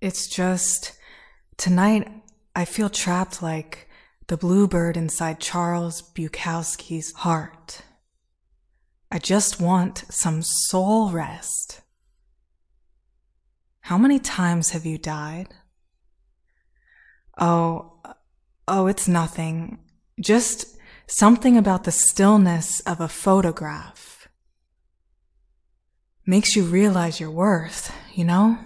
It's just, tonight I feel trapped like the bluebird inside Charles Bukowski's heart. I just want some soul rest. How many times have you died? Oh, oh, it's nothing. Just something about the stillness of a photograph. Makes you realize your worth, you know?